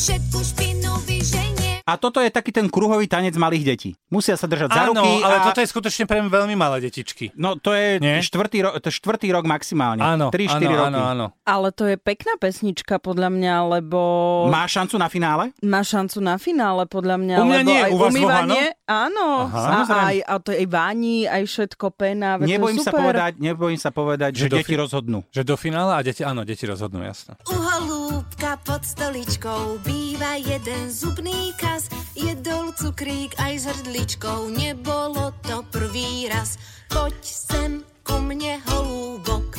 všetku špinu vyžení. A toto je taký ten kruhový tanec malých detí. Musia sa držať za Áno, ruky. ale a... toto je skutočne pre veľmi malé detičky. No to je Nie? štvrtý, ro- to je štvrtý rok maximálne. Áno, 3-4 áno, roky. áno, áno. Ale to je pekná pesnička podľa mňa, lebo Má šancu na finále? má šancu na finále podľa mňa. U mňa lebo nie, aj u vás umývanie, áno. Aha. a, aj, a to aj váni, aj všetko pena. je Nebojím sa, povedať, nebojím sa povedať, že, Že deti fi- rozhodnú. Že do finále a deti, áno, deti rozhodnú, jasno. U holúbka pod stoličkou býva jeden zubný kas. Jedol cukrík aj s hrdličkou, nebolo to prvý raz. Poď sem ku mne holúbok,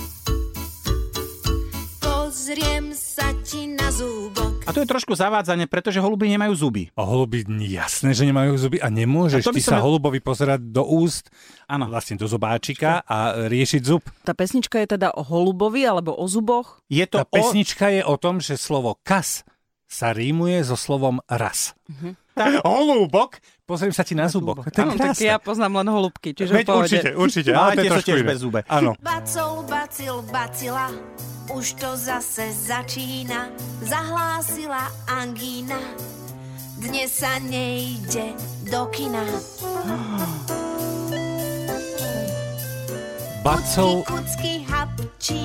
pozriem sa ti na zúbok. A to je trošku zavádzanie, pretože holuby nemajú zuby. A holuby, jasné, že nemajú zuby a nemôžeš A ty sa ja- holubovi pozerať do úst, Áno. vlastne do zobáčika a riešiť zub. Tá pesnička je teda o holubovi alebo o zuboch. Je to Tá pesnička je o tom, že slovo kas sa rímuje so slovom raz. Tak. Holúbok, pozriem sa ti na zubok. To je Áno, tak ja poznám len holubky, čiže Veď určite, určite. Ale Ale to je tie sú trošku tiež bez zube. Áno. Bacol, bacil, bacila, už to zase začína, zahlásila angína. Dnes sa nejde do kina. Bacov Kucky, kucky, hapčí,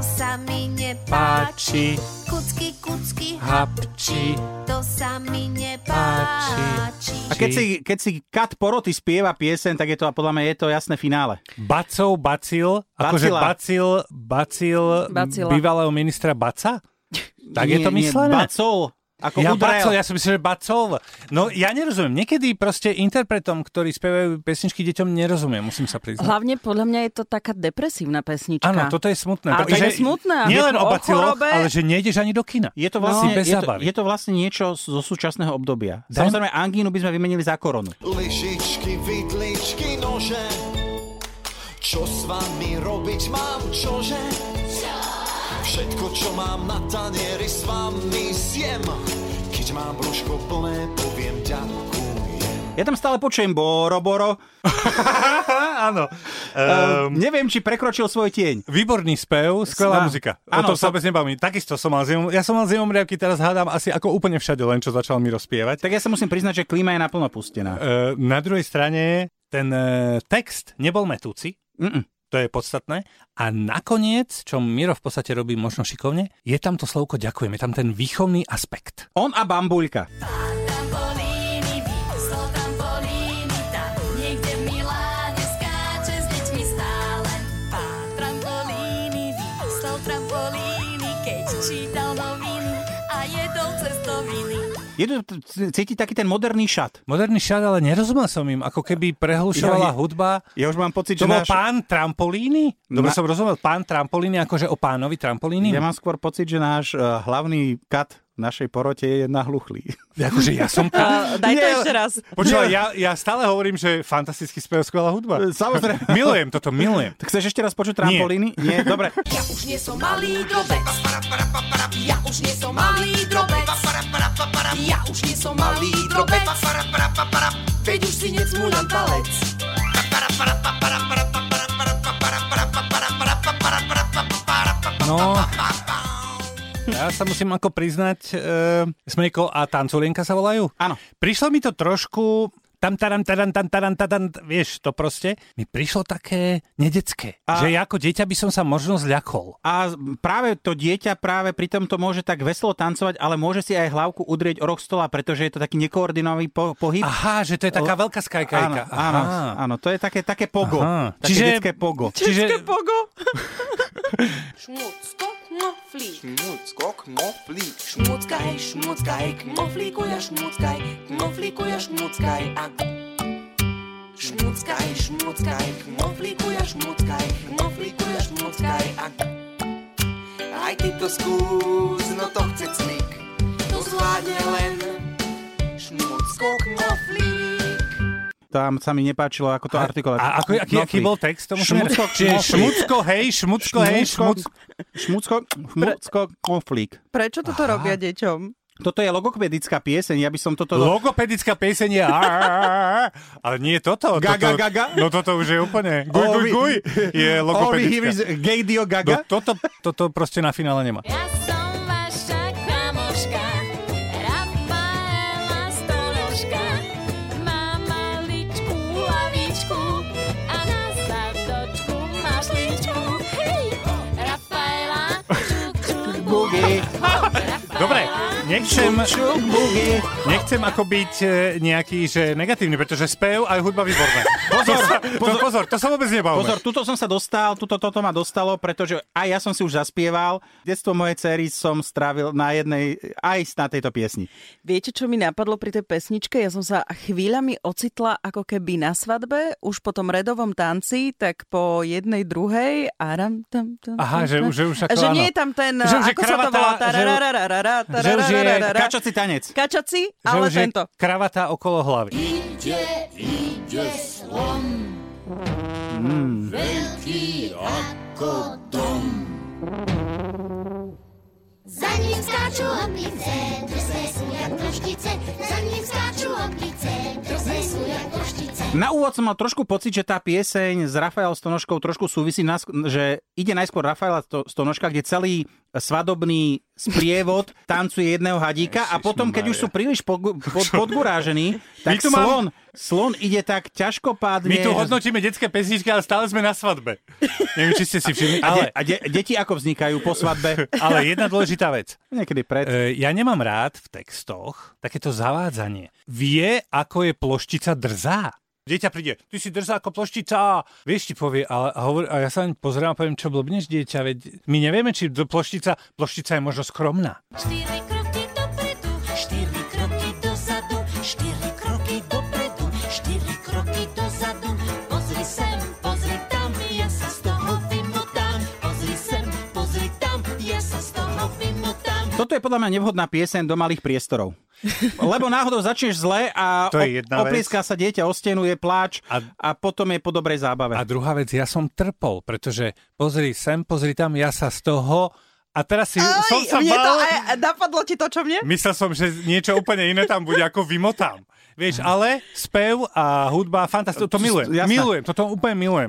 to sa mi nepáči. páči, Kucky, kucky, hapči. to sa mi nepáči. A keď si, keď si Kat Poroty spieva piesen, tak je to, a podľa mňa je to jasné finále. Bacov, bacil, akože bacil, bacil Bacila. bývalého ministra Baca? Tak je Nie, to nie, myslené? Bacol, ako ja udrel. bacol, ja som myslel, že bacol. No ja nerozumiem. Niekedy proste interpretom, ktorí spievajú pesničky deťom, nerozumiem, musím sa priznať. Hlavne podľa mňa je to taká depresívna pesnička. Áno, toto je smutné. Ale pretože je smutné, Nie len je to o o baciloch, chorobe. ale že nejdeš ani do kina. Je to, vlastne, No. Bez je, to, je to vlastne niečo zo súčasného obdobia. Daj- Samozrejme, angínu by sme vymenili za koronu. Lyžičky, vidličky, nože Čo s vami robiť mám, čože? Všetko, čo mám na tanieri s vami zjem Keď mám brúško plné, poviem ďakujem Ja tam stále počujem Boro, Boro. Áno. Um, neviem, či prekročil svoj tieň. Výborný spev, skvelá Á, muzika. O áno, to sa to- vôbec nebavím. Takisto som mal zimom, ja som mal zimom riavky, teraz hádam asi ako úplne všade, len čo začal mi rozpievať. Tak ja sa musím priznať, že klíma je naplno pustená. Uh, na druhej strane ten uh, text nebol metúci, Mm-mm. To je podstatné. A nakoniec, čo Miro v podstate robí možno šikovne, je tam to slovko ďakujem, je tam ten výchovný aspekt. On a bambuľka. Čítal noviny a jedol cestoviny. Je tu c- cítiť taký ten moderný šat. Moderný šat, ale nerozumel som im, ako keby prehlušovala Ja- hudba. Ja už mám pocit, To že bol náš... pán trampolíny? Dobre Na- som rozumel, pán trampolíny, akože o pánovi trampolíny? Ja mám skôr pocit, že náš uh, hlavný kat našej porote je nahluchlý. Akože ja som tam. A daj to Nie. ešte raz. Počúvaj, ja, ja stále hovorím, že fantastický spev, skvelá hudba. Samozrejme. Milujem toto, milujem. Tak chceš ešte raz počuť trampolíny? Nie. Dobre. Ja už nie som malý drobec. Ja už nie som malý drobec. Ja už nie som malý drobec. Veď už si necmúľam palec. No, ja sa musím ako priznať, uh, Smejko a Tancolienka sa volajú. Áno. Prišlo mi to trošku tam, taran, taran, tam, taran, taran, vieš, to proste mi prišlo také nedecké. A- Že ja ako dieťa by som sa možno zľakol. A práve to dieťa práve pri tomto môže tak veselo tancovať, ale môže si aj hlavku udrieť o roh stola, pretože je to taký nekoordinovaný po- pohyb. Aha, že to je taká veľká áno, skajkajka. áno, áno, to je také, také pogo. Aha. Také Čiže- detské pogo. Čiže pogo. Šmucko, knoflík. Šmucko, knoflík Šmuckaj, šmuckaj, knoflíku ja šmuckaj, knoflíku ja šmuckaj a Šmuckaj, šmuckaj, knoflíku ja šmuckaj, knoflíku ja šmuckaj a Aj ty to skús, no to chce cvik to zvládne len šmucko, knoflík. Tam sa mi nepáčilo, ako to artikulovať. A ako, aký, aký bol text? Tomu Šmucko, Čiže knoflík. šmucko, hej, šmucko, hej, šmucko. Šmucko, šmucko, konflikt. Prečo toto robia deťom? Toto je logopedická pieseň, ja by som toto... Logopedická pieseň je ale nie je toto. Gaga, toto, gaga. No toto už je úplne guj, guj, guj. Je logopedická. gay dio No, gaga. toto, toto proste na finále nemá. Ja som Nechcem, nechcem ako byť e, nejaký, že negatívny, pretože spev aj hudba výborné. Pozor, to, sa, pozor. to, pozor, to sa vôbec nebavme. Pozor, tuto som sa dostal, tuto toto ma dostalo, pretože aj ja som si už zaspieval. Detstvo mojej cery som strávil na jednej, aj na tejto piesni. Viete, čo mi napadlo pri tej pesničke? Ja som sa chvíľami ocitla ako keby na svadbe, už po tom redovom tanci, tak po jednej druhej a ram, tam, tam, Aha, že, tam, už- že už ako Že nie je tam ten, Že ako sa to kravata, volá? že- Tararararara, že už je Kačací tanec. Kačaci, že ale už je tento. kravata okolo hlavy. Ide, ide slon, veľký ako dom. Za ním skáču opice, drsné sú jak troštice, Na úvod som mal trošku pocit, že tá pieseň s Rafael Stonožkou trošku súvisí, že ide najskôr Rafaela Sto- Stonožka, kde celý svadobný sprievod tancuje jedného hadíka a potom, keď už sú príliš podgu- pod, podgurážení, tak tu mám- slon, slon ide tak ťažkopádne. My tu hodnotíme detské pesničky, ale stále sme na svadbe. Neviem, či ste si všimli, A, de- ale, a de- deti ako vznikajú po svadbe? ale jedna dôležitá vec. Niekedy pred. E, ja nemám rád v textoch takéto zavádzanie. Vie, ako je ploštica drzá. Dieťa príde, ty si drzá ako ploštica. Vieš, ti povie, ale, a, hovor, a ja sa pozerám a poviem, čo blbneš, dieťa, veď my nevieme, či ploštica, ploštica je možno skromná. Štyri Toto je podľa mňa nevhodná pieseň do malých priestorov. Lebo náhodou začneš zle a To je jedna vec. oplieská sa dieťa o stenu, je pláč a, A- a potom je po dobrej zábave. A druhá vec, ja som trpol, pretože pozri sem, pozri tam, ja sa z toho... A teraz si som sa mne to bál... aj, napadlo ti to, čo mne? Myslel som, že niečo úplne iné tam bude, ako vymotám. Vieš, ale spev a hudba, fantastické, to milujem. Jasné. Milujem, toto úplne milujem.